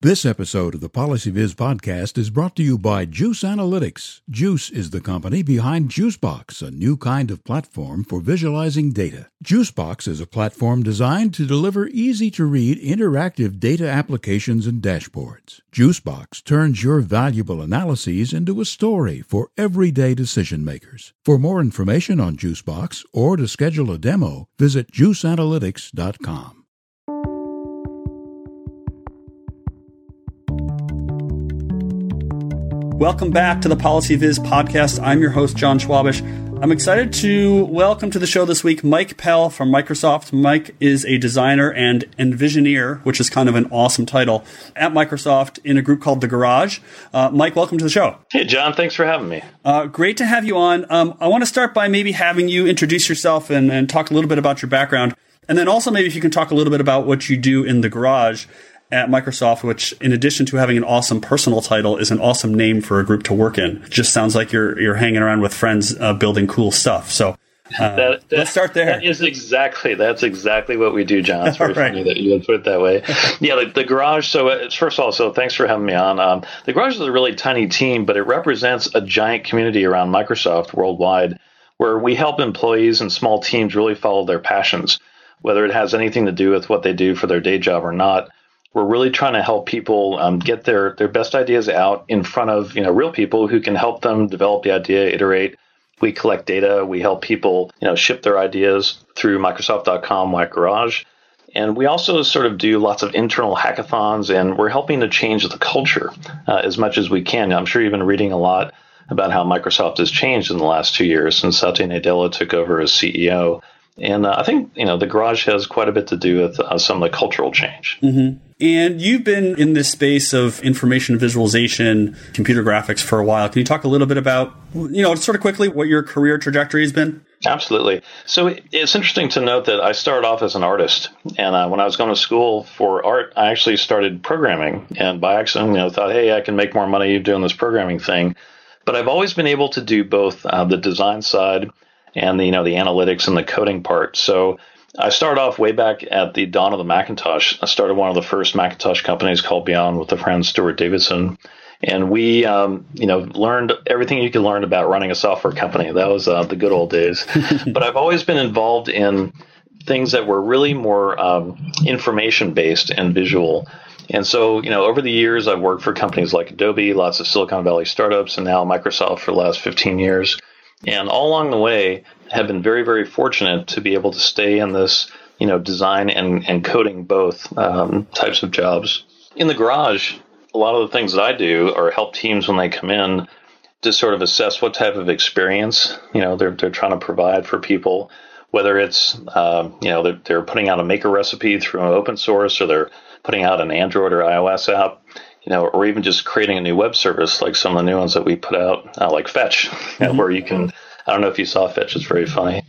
This episode of the PolicyViz podcast is brought to you by Juice Analytics. Juice is the company behind Juicebox, a new kind of platform for visualizing data. Juicebox is a platform designed to deliver easy to read interactive data applications and dashboards. Juicebox turns your valuable analyses into a story for everyday decision makers. For more information on Juicebox or to schedule a demo, visit juiceanalytics.com. Welcome back to the PolicyViz podcast. I'm your host, John Schwabish. I'm excited to welcome to the show this week Mike Pell from Microsoft. Mike is a designer and envisioneer, which is kind of an awesome title, at Microsoft in a group called The Garage. Uh, Mike, welcome to the show. Hey, John. Thanks for having me. Uh, great to have you on. Um, I want to start by maybe having you introduce yourself and, and talk a little bit about your background. And then also maybe if you can talk a little bit about what you do in The Garage at Microsoft, which in addition to having an awesome personal title, is an awesome name for a group to work in. Just sounds like you're you're hanging around with friends uh, building cool stuff. So. Uh, that, that, let's start there. That is exactly that's exactly what we do, John. It's very right. funny that you would put it that way. yeah, the, the garage. So uh, first of all, so thanks for having me on. Um, the garage is a really tiny team, but it represents a giant community around Microsoft worldwide, where we help employees and small teams really follow their passions, whether it has anything to do with what they do for their day job or not we're really trying to help people um, get their their best ideas out in front of you know real people who can help them develop the idea, iterate. We collect data. We help people you know ship their ideas through Microsoft.com White Garage. And we also sort of do lots of internal hackathons, and we're helping to change the culture uh, as much as we can. I'm sure you've been reading a lot about how Microsoft has changed in the last two years since Satya Nadella took over as CEO. And uh, I think you know the garage has quite a bit to do with uh, some of the cultural change. Mm-hmm. And you've been in this space of information visualization, computer graphics for a while. Can you talk a little bit about, you know, sort of quickly what your career trajectory has been? Absolutely. So it's interesting to note that I started off as an artist, and uh, when I was going to school for art, I actually started programming, and by accident, you know, thought, hey, I can make more money doing this programming thing. But I've always been able to do both uh, the design side and the you know the analytics and the coding part. So I started off way back at the dawn of the Macintosh. I started one of the first Macintosh companies called Beyond with a friend Stuart Davidson, and we, um, you know, learned everything you could learn about running a software company. That was uh, the good old days. but I've always been involved in things that were really more um, information based and visual. And so, you know, over the years, I've worked for companies like Adobe, lots of Silicon Valley startups, and now Microsoft for the last 15 years. And all along the way, have been very, very fortunate to be able to stay in this, you know, design and, and coding both um, types of jobs. In the garage, a lot of the things that I do are help teams when they come in to sort of assess what type of experience, you know, they're, they're trying to provide for people, whether it's, um, you know, they're, they're putting out a maker recipe through an open source or they're putting out an Android or iOS app you know, or even just creating a new web service like some of the new ones that we put out, uh, like Fetch, mm-hmm. where you can. I don't know if you saw Fetch; it's very funny.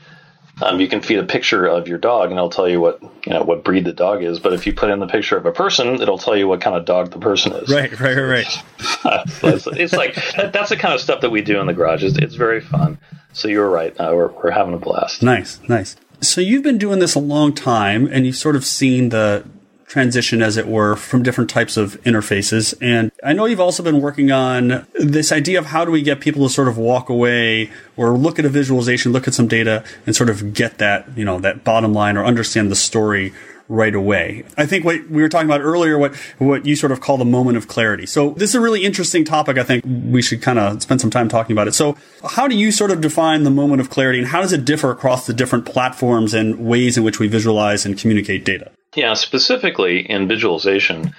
Um, you can feed a picture of your dog, and it'll tell you what you know what breed the dog is. But if you put in the picture of a person, it'll tell you what kind of dog the person is. Right, right, right. it's, it's, like that's the kind of stuff that we do in the garage. It's, it's very fun. So you're right. Uh, we're we're having a blast. Nice, nice. So you've been doing this a long time, and you've sort of seen the transition, as it were, from different types of interfaces. And I know you've also been working on this idea of how do we get people to sort of walk away or look at a visualization, look at some data, and sort of get that, you know, that bottom line or understand the story right away. I think what we were talking about earlier, what what you sort of call the moment of clarity. So this is a really interesting topic. I think we should kind of spend some time talking about it. So how do you sort of define the moment of clarity, and how does it differ across the different platforms and ways in which we visualize and communicate data? Yeah, specifically in visualization,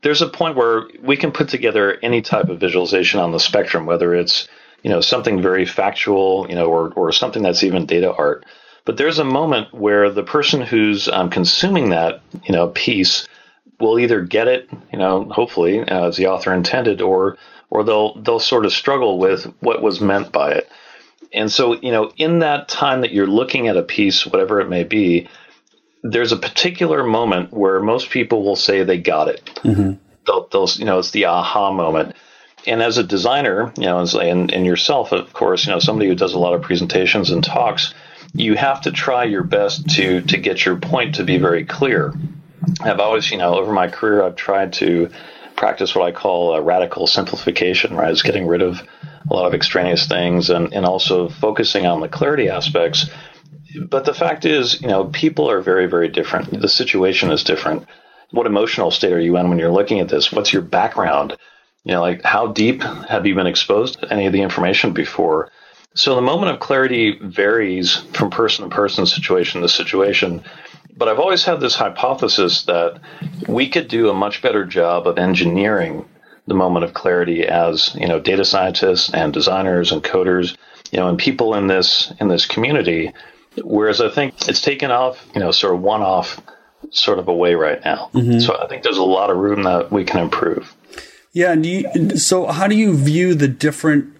there's a point where we can put together any type of visualization on the spectrum, whether it's you know something very factual, you know, or or something that's even data art. But there's a moment where the person who's um, consuming that you know piece will either get it, you know, hopefully uh, as the author intended, or or they'll they'll sort of struggle with what was meant by it. And so, you know, in that time that you're looking at a piece, whatever it may be, there's a particular moment where most people will say they got it. Mm-hmm. They'll, they'll, you know, it's the aha moment. And as a designer, you know, and, and yourself, of course, you know, somebody who does a lot of presentations and talks, you have to try your best to to get your point to be very clear. I've always, you know, over my career, I've tried to practice what I call a radical simplification, right? It's getting rid of a lot of extraneous things and, and also focusing on the clarity aspects. But the fact is, you know, people are very, very different. The situation is different. What emotional state are you in when you're looking at this? What's your background? You know, like how deep have you been exposed to any of the information before? So the moment of clarity varies from person to person, situation to situation. But I've always had this hypothesis that we could do a much better job of engineering the moment of clarity as, you know, data scientists and designers and coders, you know, and people in this in this community. Whereas I think it's taken off, you know, sort of one off sort of a way right now. Mm-hmm. So I think there's a lot of room that we can improve. Yeah. And you, so how do you view the different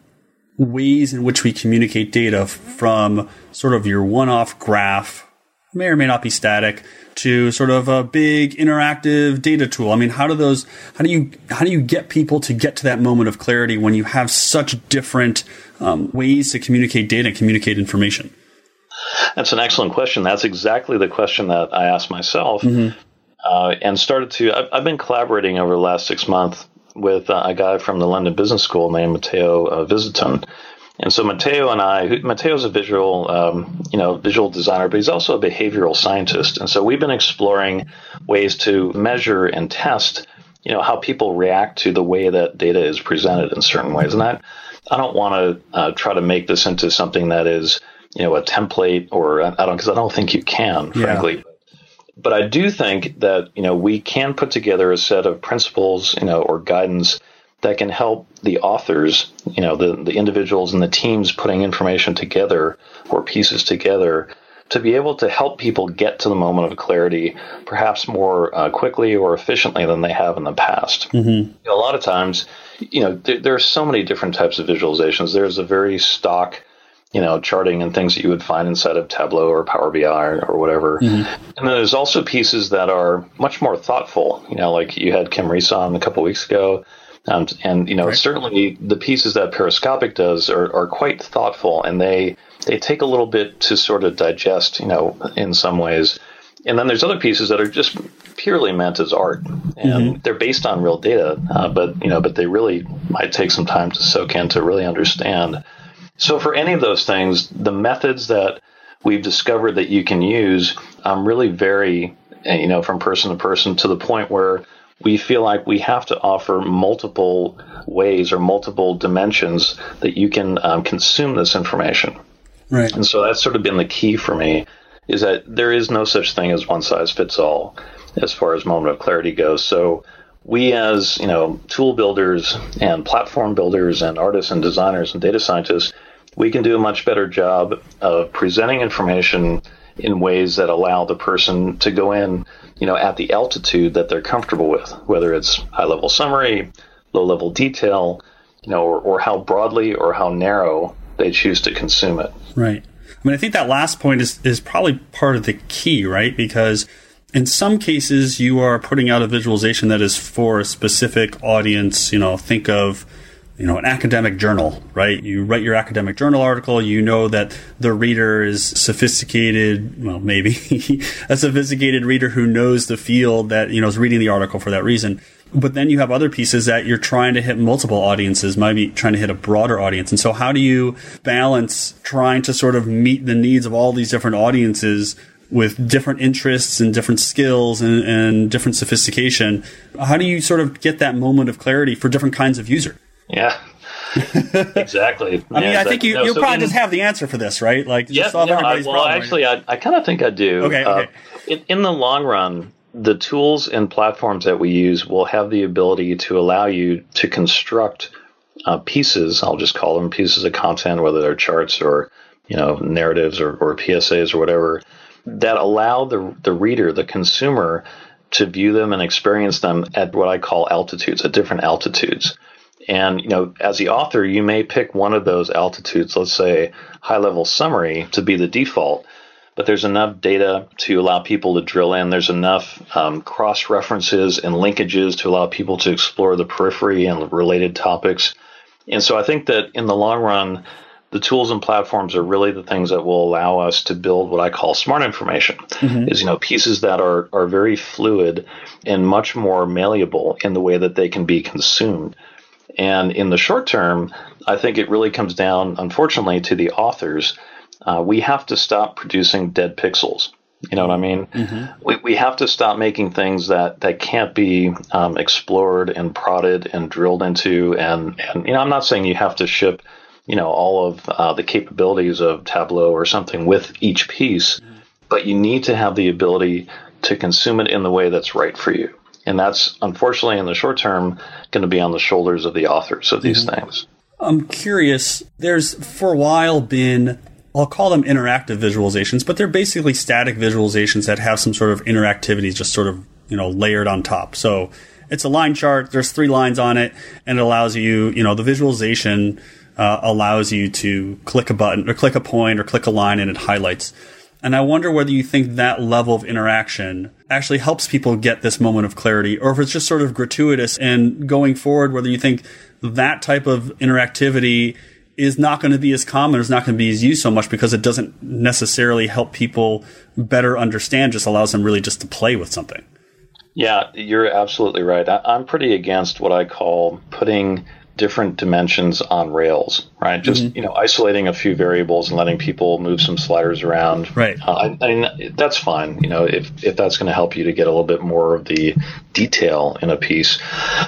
ways in which we communicate data from sort of your one off graph, may or may not be static, to sort of a big interactive data tool. I mean, how do those, how do you, how do you get people to get to that moment of clarity when you have such different um, ways to communicate data, and communicate information? That's an excellent question. That's exactly the question that I asked myself. Mm-hmm. Uh, and started to, I've, I've, been collaborating over the last six months with uh, a guy from the London Business School named Matteo uh, Visintin. And so Matteo and I, Matteo's a visual, um, you know, visual designer, but he's also a behavioral scientist. And so we've been exploring ways to measure and test, you know, how people react to the way that data is presented in certain ways. And I, I don't want to uh, try to make this into something that is, you know, a template or I don't, because I don't think you can, yeah. frankly. But I do think that, you know, we can put together a set of principles, you know, or guidance that can help the authors, you know, the, the individuals and the teams putting information together or pieces together to be able to help people get to the moment of clarity perhaps more uh, quickly or efficiently than they have in the past. Mm-hmm. You know, a lot of times, you know, there, there, are so many different types of visualizations. There's a very stock, you know, charting and things that you would find inside of Tableau or Power BI or, or whatever. Mm-hmm. And then there's also pieces that are much more thoughtful. You know, like you had Kim Rees on a couple weeks ago um, and you know, right. certainly the pieces that Periscopic does are, are quite thoughtful, and they they take a little bit to sort of digest, you know, in some ways. And then there's other pieces that are just purely meant as art, and mm-hmm. they're based on real data, uh, but you know, but they really might take some time to soak in to really understand. So for any of those things, the methods that we've discovered that you can use um, really vary, you know, from person to person to the point where we feel like we have to offer multiple ways or multiple dimensions that you can um, consume this information. Right. And so that's sort of been the key for me is that there is no such thing as one size fits all as far as moment of clarity goes. So we as, you know, tool builders and platform builders and artists and designers and data scientists, we can do a much better job of presenting information in ways that allow the person to go in you know, at the altitude that they're comfortable with, whether it's high level summary, low level detail, you know, or, or how broadly or how narrow they choose to consume it. Right. I mean, I think that last point is, is probably part of the key, right? Because in some cases, you are putting out a visualization that is for a specific audience. You know, think of you know, an academic journal, right? You write your academic journal article, you know that the reader is sophisticated, well, maybe a sophisticated reader who knows the field that, you know, is reading the article for that reason. But then you have other pieces that you're trying to hit multiple audiences, maybe trying to hit a broader audience. And so how do you balance trying to sort of meet the needs of all these different audiences with different interests and different skills and, and different sophistication? How do you sort of get that moment of clarity for different kinds of user? Yeah. exactly. I mean, yeah, I think you, no, you so probably in, just have the answer for this, right? Like, yeah, solve no, everybody's I, well, problem. Actually, I, I kind of think I do. Okay. okay. Uh, in, in the long run, the tools and platforms that we use will have the ability to allow you to construct uh, pieces. I'll just call them pieces of content, whether they're charts or you know narratives or, or PSAs or whatever, that allow the the reader, the consumer, to view them and experience them at what I call altitudes, at different altitudes. And you know, as the author, you may pick one of those altitudes, let's say high level summary, to be the default. But there's enough data to allow people to drill in. There's enough um, cross references and linkages to allow people to explore the periphery and related topics. And so I think that in the long run, the tools and platforms are really the things that will allow us to build what I call smart information. Mm-hmm. Is you know pieces that are are very fluid and much more malleable in the way that they can be consumed. And in the short term, I think it really comes down, unfortunately, to the authors. Uh, we have to stop producing dead pixels. You know what I mean? Mm-hmm. We, we have to stop making things that, that can't be um, explored and prodded and drilled into. And, and, you know, I'm not saying you have to ship, you know, all of uh, the capabilities of Tableau or something with each piece, mm-hmm. but you need to have the ability to consume it in the way that's right for you. And that's unfortunately in the short term going to be on the shoulders of the authors of these mm-hmm. things. I'm curious. There's for a while been I'll call them interactive visualizations, but they're basically static visualizations that have some sort of interactivity just sort of, you know, layered on top. So it's a line chart, there's three lines on it, and it allows you, you know, the visualization uh, allows you to click a button or click a point or click a line and it highlights. And I wonder whether you think that level of interaction actually helps people get this moment of clarity or if it's just sort of gratuitous and going forward, whether you think that type of interactivity is not going to be as common, is not going to be as used so much because it doesn't necessarily help people better understand, just allows them really just to play with something. Yeah, you're absolutely right. I'm pretty against what I call putting different dimensions on rails, right? Just mm-hmm. you know, isolating a few variables and letting people move some sliders around. Right. Uh, I, I, mean, that's fine. You know, if if that's going to help you to get a little bit more of the detail in a piece,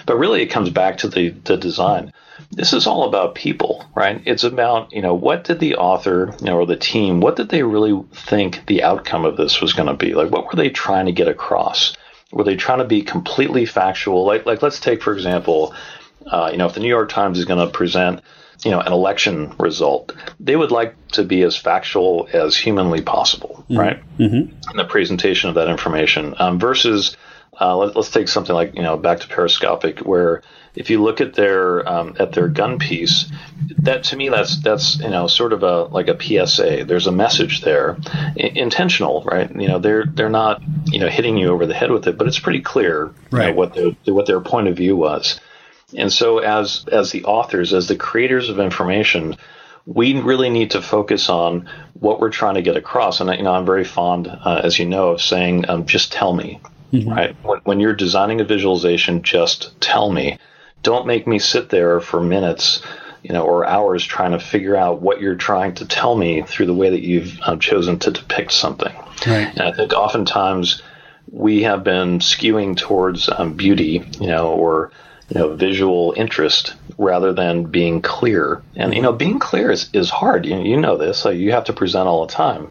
but really it comes back to the the design this is all about people, right? It's about, you know, what did the author, you know, or the team, what did they really think the outcome of this was going to be? Like, what were they trying to get across? Were they trying to be completely factual? Like, like let's take, for example, uh, you know, if the New York Times is going to present, you know, an election result, they would like to be as factual as humanly possible, mm-hmm. right? Mm-hmm. In the presentation of that information um, versus, uh, let, us take something like, you know, back to Periscopic, where if you look at their um, at their gun piece, that to me that's that's you know sort of a like a PSA. There's a message there, I- intentional, right? You know they're they're not you know hitting you over the head with it, but it's pretty clear right. You know, what their what their point of view was. And so as as the authors, as the creators of information, we really need to focus on what we're trying to get across. And you know, I'm very fond, uh, as you know, of saying, um, "Just tell me." Mm-hmm. Right? When, when you're designing a visualization, just tell me. Don't make me sit there for minutes, you know, or hours trying to figure out what you're trying to tell me through the way that you've um, chosen to depict something. Right. And I think oftentimes we have been skewing towards um, beauty, you know, or you know, visual interest rather than being clear. And you know, being clear is, is hard. You, you know this. So you have to present all the time.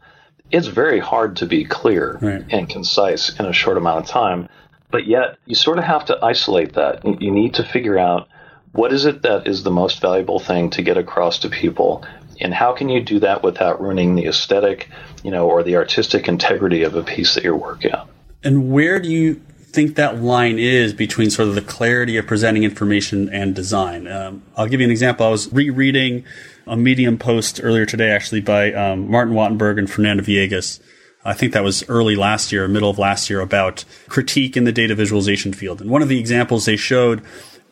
It's very hard to be clear right. and concise in a short amount of time. But yet, you sort of have to isolate that. You need to figure out what is it that is the most valuable thing to get across to people, and how can you do that without ruining the aesthetic, you know, or the artistic integrity of a piece that you're working on. And where do you think that line is between sort of the clarity of presenting information and design? Um, I'll give you an example. I was rereading a Medium post earlier today, actually, by um, Martin Wattenberg and Fernanda Viégas I think that was early last year, middle of last year, about critique in the data visualization field. And one of the examples they showed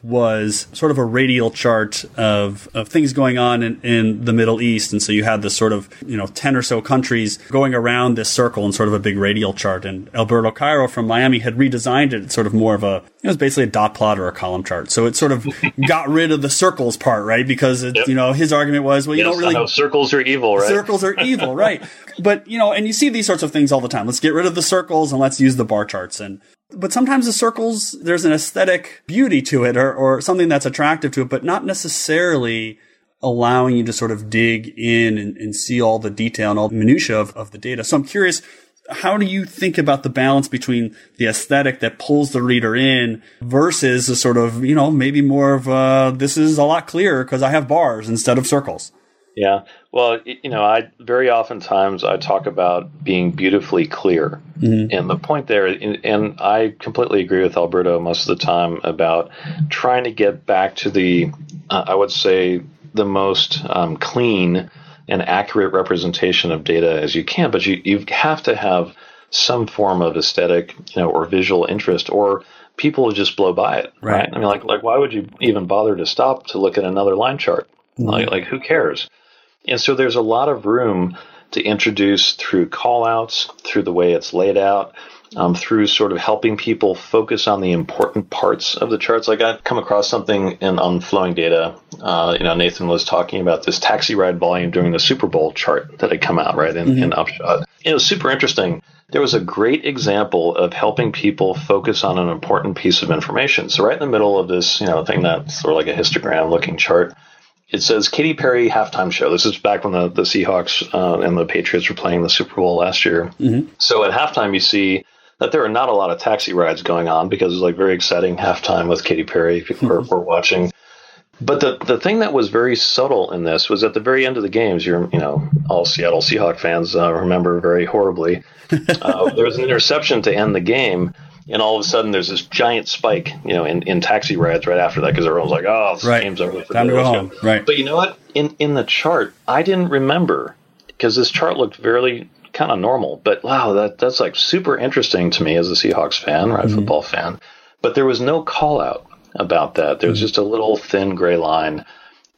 was sort of a radial chart of, of things going on in, in the Middle East. And so you had this sort of, you know, 10 or so countries going around this circle in sort of a big radial chart. And Alberto Cairo from Miami had redesigned it. It's sort of more of a, it was basically a dot plot or a column chart. So it sort of got rid of the circles part, right? Because it, yep. you know, his argument was, well, you don't really. circles are evil, right? Circles are evil, right? but, you know, and you see these sorts of things all the time. Let's get rid of the circles and let's use the bar charts. And but sometimes the circles, there's an aesthetic beauty to it or, or something that's attractive to it, but not necessarily allowing you to sort of dig in and, and see all the detail and all the minutia of, of the data. So I'm curious, how do you think about the balance between the aesthetic that pulls the reader in versus a sort of, you know, maybe more of, uh, this is a lot clearer because I have bars instead of circles? Yeah. Well, you know, I very oftentimes I talk about being beautifully clear, mm-hmm. and the point there, and I completely agree with Alberto most of the time about trying to get back to the, uh, I would say, the most um, clean and accurate representation of data as you can. But you you have to have some form of aesthetic, you know, or visual interest, or people will just blow by it, right? right? I mean, like like why would you even bother to stop to look at another line chart? Mm-hmm. Like like who cares? And so there's a lot of room to introduce through callouts, through the way it's laid out, um, through sort of helping people focus on the important parts of the charts. Like I come across something in on FlowingData. Uh, you know, Nathan was talking about this taxi ride volume during the Super Bowl chart that had come out right in, mm-hmm. in Upshot. It was super interesting. There was a great example of helping people focus on an important piece of information. So right in the middle of this, you know, thing that's sort of like a histogram looking chart it says Katy Perry halftime show. This is back when the, the Seahawks uh, and the Patriots were playing the Super Bowl last year. Mm-hmm. So at halftime, you see that there are not a lot of taxi rides going on because it's like very exciting halftime with Katy Perry. People were, were watching. But the, the thing that was very subtle in this was at the very end of the games, you're, you know, all Seattle Seahawk fans uh, remember very horribly. Uh, there was an interception to end the game and all of a sudden there's this giant spike, you know, in, in taxi rides right after that because everyone's like, "Oh, this right. game's over." Time to go home. Right. But you know what? In in the chart, I didn't remember because this chart looked very kind of normal. But wow, that that's like super interesting to me as a Seahawks fan, right, mm-hmm. football fan. But there was no call out about that. There was mm-hmm. just a little thin gray line,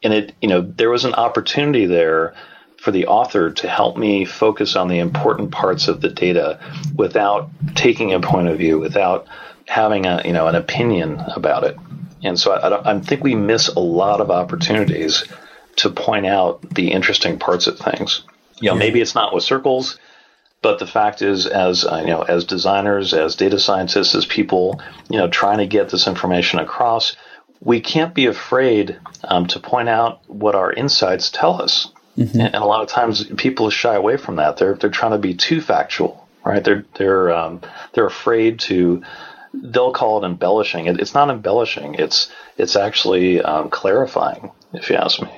and it, you know, there was an opportunity there for the author to help me focus on the important parts of the data without taking a point of view, without having a you know an opinion about it. And so I, I think we miss a lot of opportunities to point out the interesting parts of things. You know, yeah. maybe it's not with circles, but the fact is, as uh, you know, as designers, as data scientists, as people, you know, trying to get this information across, we can't be afraid um, to point out what our insights tell us. Mm-hmm. And, a lot of times people shy away from that. They're they're trying to be too factual, right? They're they're um, they're afraid to. They'll call it embellishing. It, it's not embellishing. It's it's actually um, clarifying, if you ask me.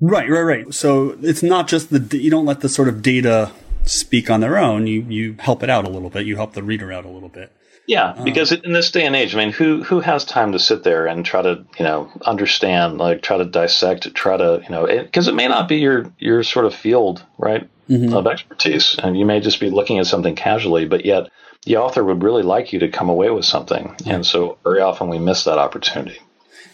Right, right, right. So it's not just the you don't let the sort of data speak on their own. You you help it out a little bit. You help the reader out a little bit. Yeah, uh-huh. because in this day and age, I mean, who who has time to sit there and try to you know understand, like try to dissect, try to you know, because it, it, may not be your your sort of field, right, mm-hmm. of expertise, and you may just be looking at something casually, but yet the author would really like you to come away with something, and so very often we miss that opportunity.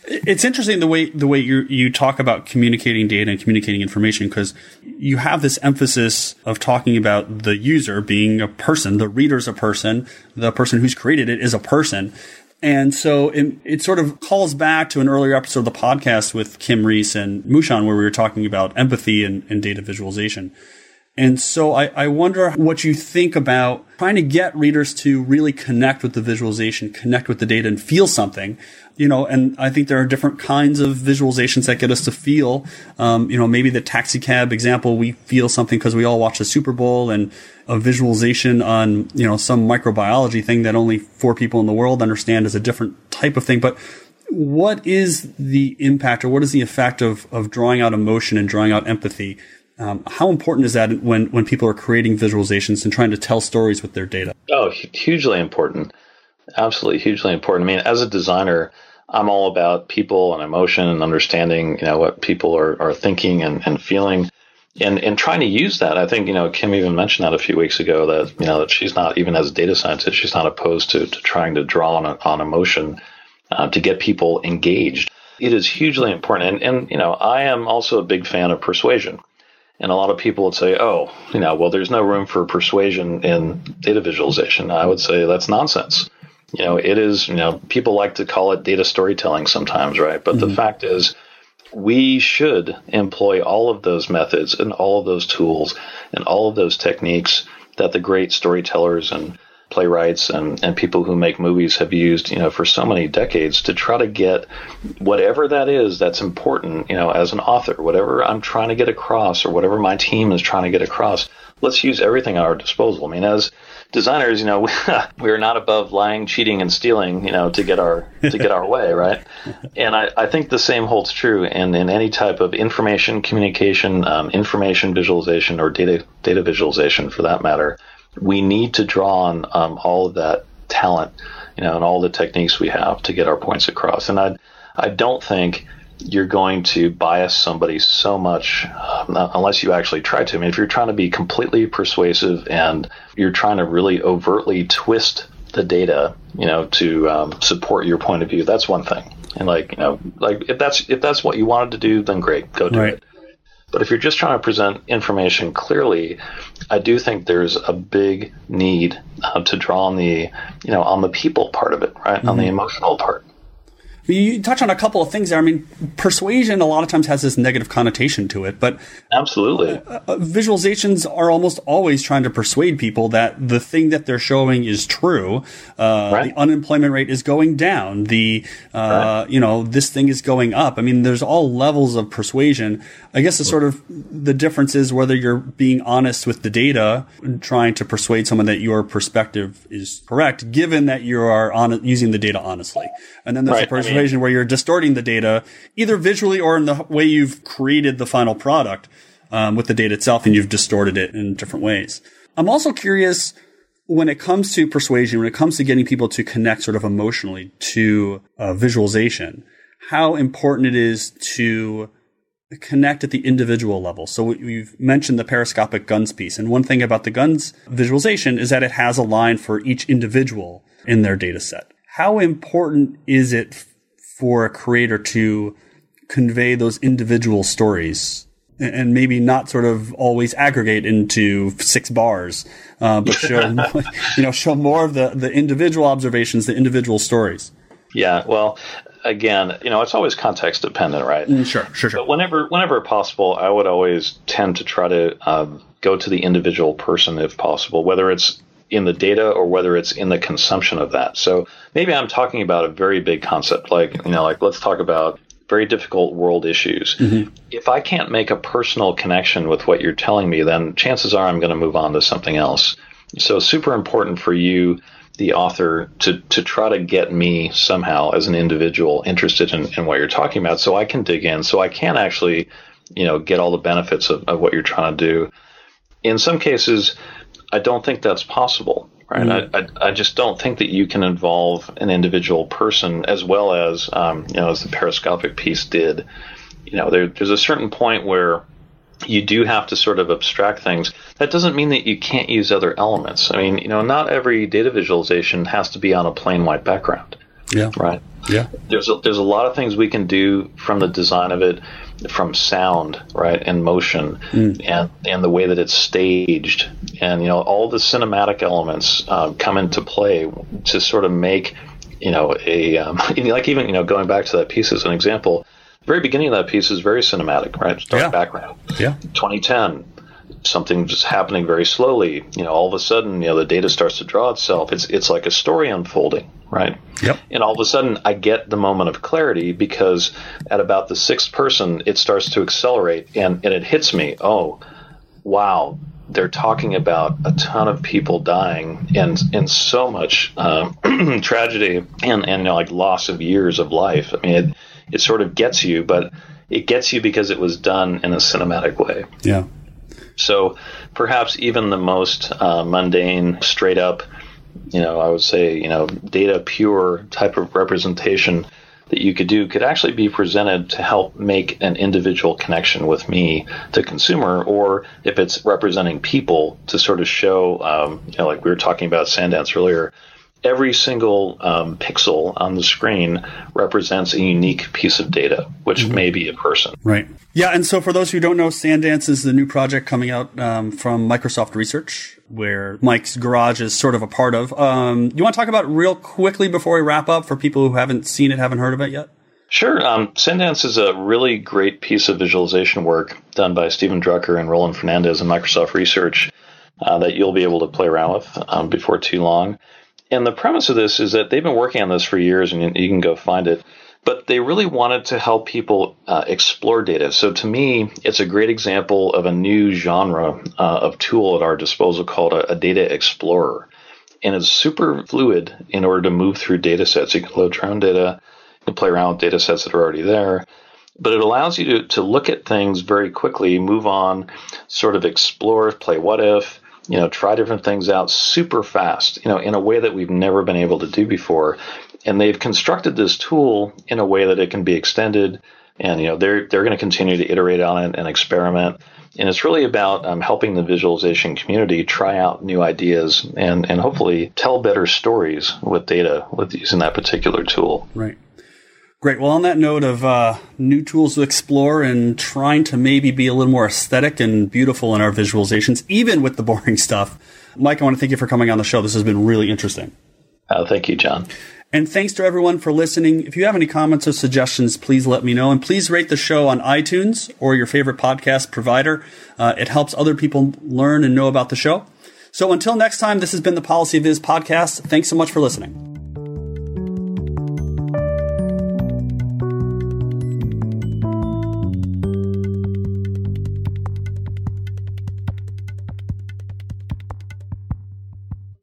It's interesting the way the way you you talk about communicating data and communicating information because you have this emphasis of talking about the user being a person, the reader's a person, the person who's created it is a person. And so it, it, sort of calls back to an earlier episode of the podcast with Kim Rees and Mushon, where we were talking about empathy and, and data visualization. And so I, I, wonder what you think about trying to get readers to really connect with the visualization, connect with the data and feel something. You know, and I think there are different kinds of visualizations that get us to feel. Um, you know, maybe the taxi cab example, we feel something because we all watch the Super Bowl and a visualization on, you know, some microbiology thing that only four people in the world understand is a different type of thing. But what is the impact or what is the effect of, of drawing out emotion and drawing out empathy um, how important is that when, when people are creating visualizations and trying to tell stories with their data? Oh, hugely important. Absolutely hugely important. I mean, as a designer, I'm all about people and emotion and understanding, you know, what people are, are thinking and, and feeling and, and trying to use that. I think, you know, Kim even mentioned that a few weeks ago that, you know, that she's not, even as a data scientist, she's not opposed to, to trying to draw on, on emotion uh, to get people engaged. It is hugely important. And, and, you know, I am also a big fan of persuasion. And a lot of people would say, oh, you know, well, there's no room for persuasion in data visualization. I would say that's nonsense. You know, it is, you know, people like to call it data storytelling sometimes, right? But mm-hmm. the fact is, we should employ all of those methods and all of those tools and all of those techniques that the great storytellers and playwrights and, and people who make movies have used, you know, for so many decades to try to get whatever that is that's important, you know, as an author, whatever I'm trying to get across or whatever my team is trying to get across. Let's use everything at our disposal. I mean, as designers, you know, we, are not above lying, cheating, and stealing, you know, to get our to get our way, right? And I, I think the same holds true in, in any type of information communication, um, information visualization, or data data visualization, for that matter we need to draw on um, all of that talent, you know, and all the techniques we have to get our points across. And I, I don't think you're going to bias somebody so much uh, unless you actually try to. I mean, if you're trying to be completely persuasive and you're trying to really overtly twist the data, you know, to um, support your point of view, that's one thing. And like, you know, like if that's if that's what you wanted to do, then great, go do right. it. But if you're just trying to present information clearly, I do think there's a big need uh, to draw on the, you know, on the people part of it, right, mm-hmm. on the mm-hmm. emotional part. You touch on a couple of things there. I mean, persuasion a lot of times has this negative connotation to it, but absolutely, uh, uh, visualizations are almost always trying to persuade people that the thing that they're showing is true. Uh, right. The unemployment rate is going down. The uh, right. you know this thing is going up. I mean, there's all levels of persuasion. I guess the sort of the difference is whether you're being honest with the data and trying to persuade someone that your perspective is correct, given that you are on using the data honestly. And then there's right. a persuasion Mean, where you're distorting the data either visually or in the way you've created the final product um, with the data itself, and you've distorted it in different ways. I'm also curious when it comes to persuasion, when it comes to getting people to connect sort of emotionally to uh, visualization, how important it is to connect at the individual level. So we've mentioned the periscopic guns piece. And one thing about the guns visualization is that it has a line for each individual in their data set. How important is it for a creator to convey those individual stories and maybe not sort of always aggregate into six bars, uh, but show, you know, show more of the, the individual observations, the individual stories. Yeah, well, again, you know, it's always context dependent, right? Mm, sure, sure, sure. But whenever, whenever possible, I would always tend to try to um, go to the individual person if possible, whether it's in the data or whether it's in the consumption of that. So maybe I'm talking about a very big concept, like you know, like let's talk about very difficult world issues. Mm-hmm. If I can't make a personal connection with what you're telling me, then chances are I'm going to move on to something else. So super important for you the author to to try to get me somehow as an individual interested in, in what you're talking about so I can dig in so I can actually you know get all the benefits of, of what you're trying to do in some cases I don't think that's possible right mm. I, I, I, just don't think that you can involve an individual person as well as um, you know as the periscopic piece did you know there, there's a certain point where you do have to sort of abstract things. That doesn't mean that you can't use other elements. I mean, you know, not every data visualization has to be on a plain white background. Yeah. Right. Yeah. There's a, there's a lot of things we can do from the design of it, from sound, right, and motion, mm. and and the way that it's staged, and you know, all the cinematic elements uh, come into play to sort of make, you know, a um, like even you know going back to that piece as an example the very beginning of that piece is very cinematic, right? Dark yeah. background. Yeah. 2010, something just happening very slowly. You know, all of a sudden, you know, the data starts to draw itself. It's it's like a story unfolding, right? Yep. And all of a sudden, I get the moment of clarity because at about the sixth person, it starts to accelerate, and and it hits me. Oh, wow. They're talking about a ton of people dying and and so much um, tragedy and and you know, like loss of years of life. I mean, it, it sort of gets you, but it gets you because it was done in a cinematic way. Yeah. So perhaps even the most uh, mundane, straight up, you know, I would say, you know, data pure type of representation that you could do could actually be presented to help make an individual connection with me to consumer, or if it's representing people to sort of show, um, you know, like we were talking about SandDance earlier, every single um, pixel on the screen represents a unique piece of data, which mm-hmm. may be a person. Right. Yeah. And so for those who don't know, SandDance is the new project coming out um, from Microsoft Research, where Mike's Garage is sort of a part of. Um, you want to talk about real quickly before we wrap up for people who haven't seen it, haven't heard of it yet? Sure. Um, SandDance is a really great piece of visualization work done by Steven Drucker and Roland Fernandez in Microsoft Research uh, that you'll be able to play around with um, before too long. And the premise of this is that they've been working on this for years, and you, can go find it. But they really wanted to help people uh, explore data. So to me, it's a great example of a new genre uh, of tool at our disposal called a, a data explorer. And it's super fluid in order to move through data sets. You can load your own data, you can play around with data sets that are already there but it allows you to, to look at things very quickly, move on, sort of explore, play what if, you know, try different things out super fast, you know, in a way that we've never been able to do before. And they've constructed this tool in a way that it can be extended, and you know, they're they're going to continue to iterate on it and experiment. And it's really about um, helping the visualization community try out new ideas and and hopefully tell better stories with data with using that particular tool. Right. Great. Well, on that note of uh, new tools to explore and trying to maybe be a little more aesthetic and beautiful in our visualizations, even with the boring stuff, Mike, I want to thank you for coming on the show. This has been really interesting. Uh, thank you, John. And thanks to everyone for listening. If you have any comments or suggestions, please let me know. And please rate the show on iTunes or your favorite podcast provider. Uh, it helps other people learn and know about the show. So until next time, this has been the PolicyViz podcast. Thanks so much for listening.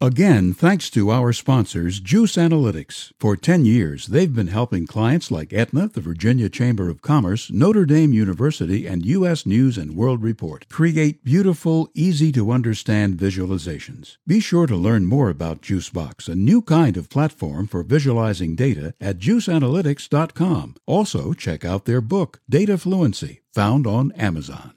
Again, thanks to our sponsors, Juice Analytics. For 10 years, they've been helping clients like Aetna, the Virginia Chamber of Commerce, Notre Dame University, and U.S. News and World Report create beautiful, easy to understand visualizations. Be sure to learn more about Juicebox, a new kind of platform for visualizing data, at juiceanalytics.com. Also, check out their book, Data Fluency, found on Amazon.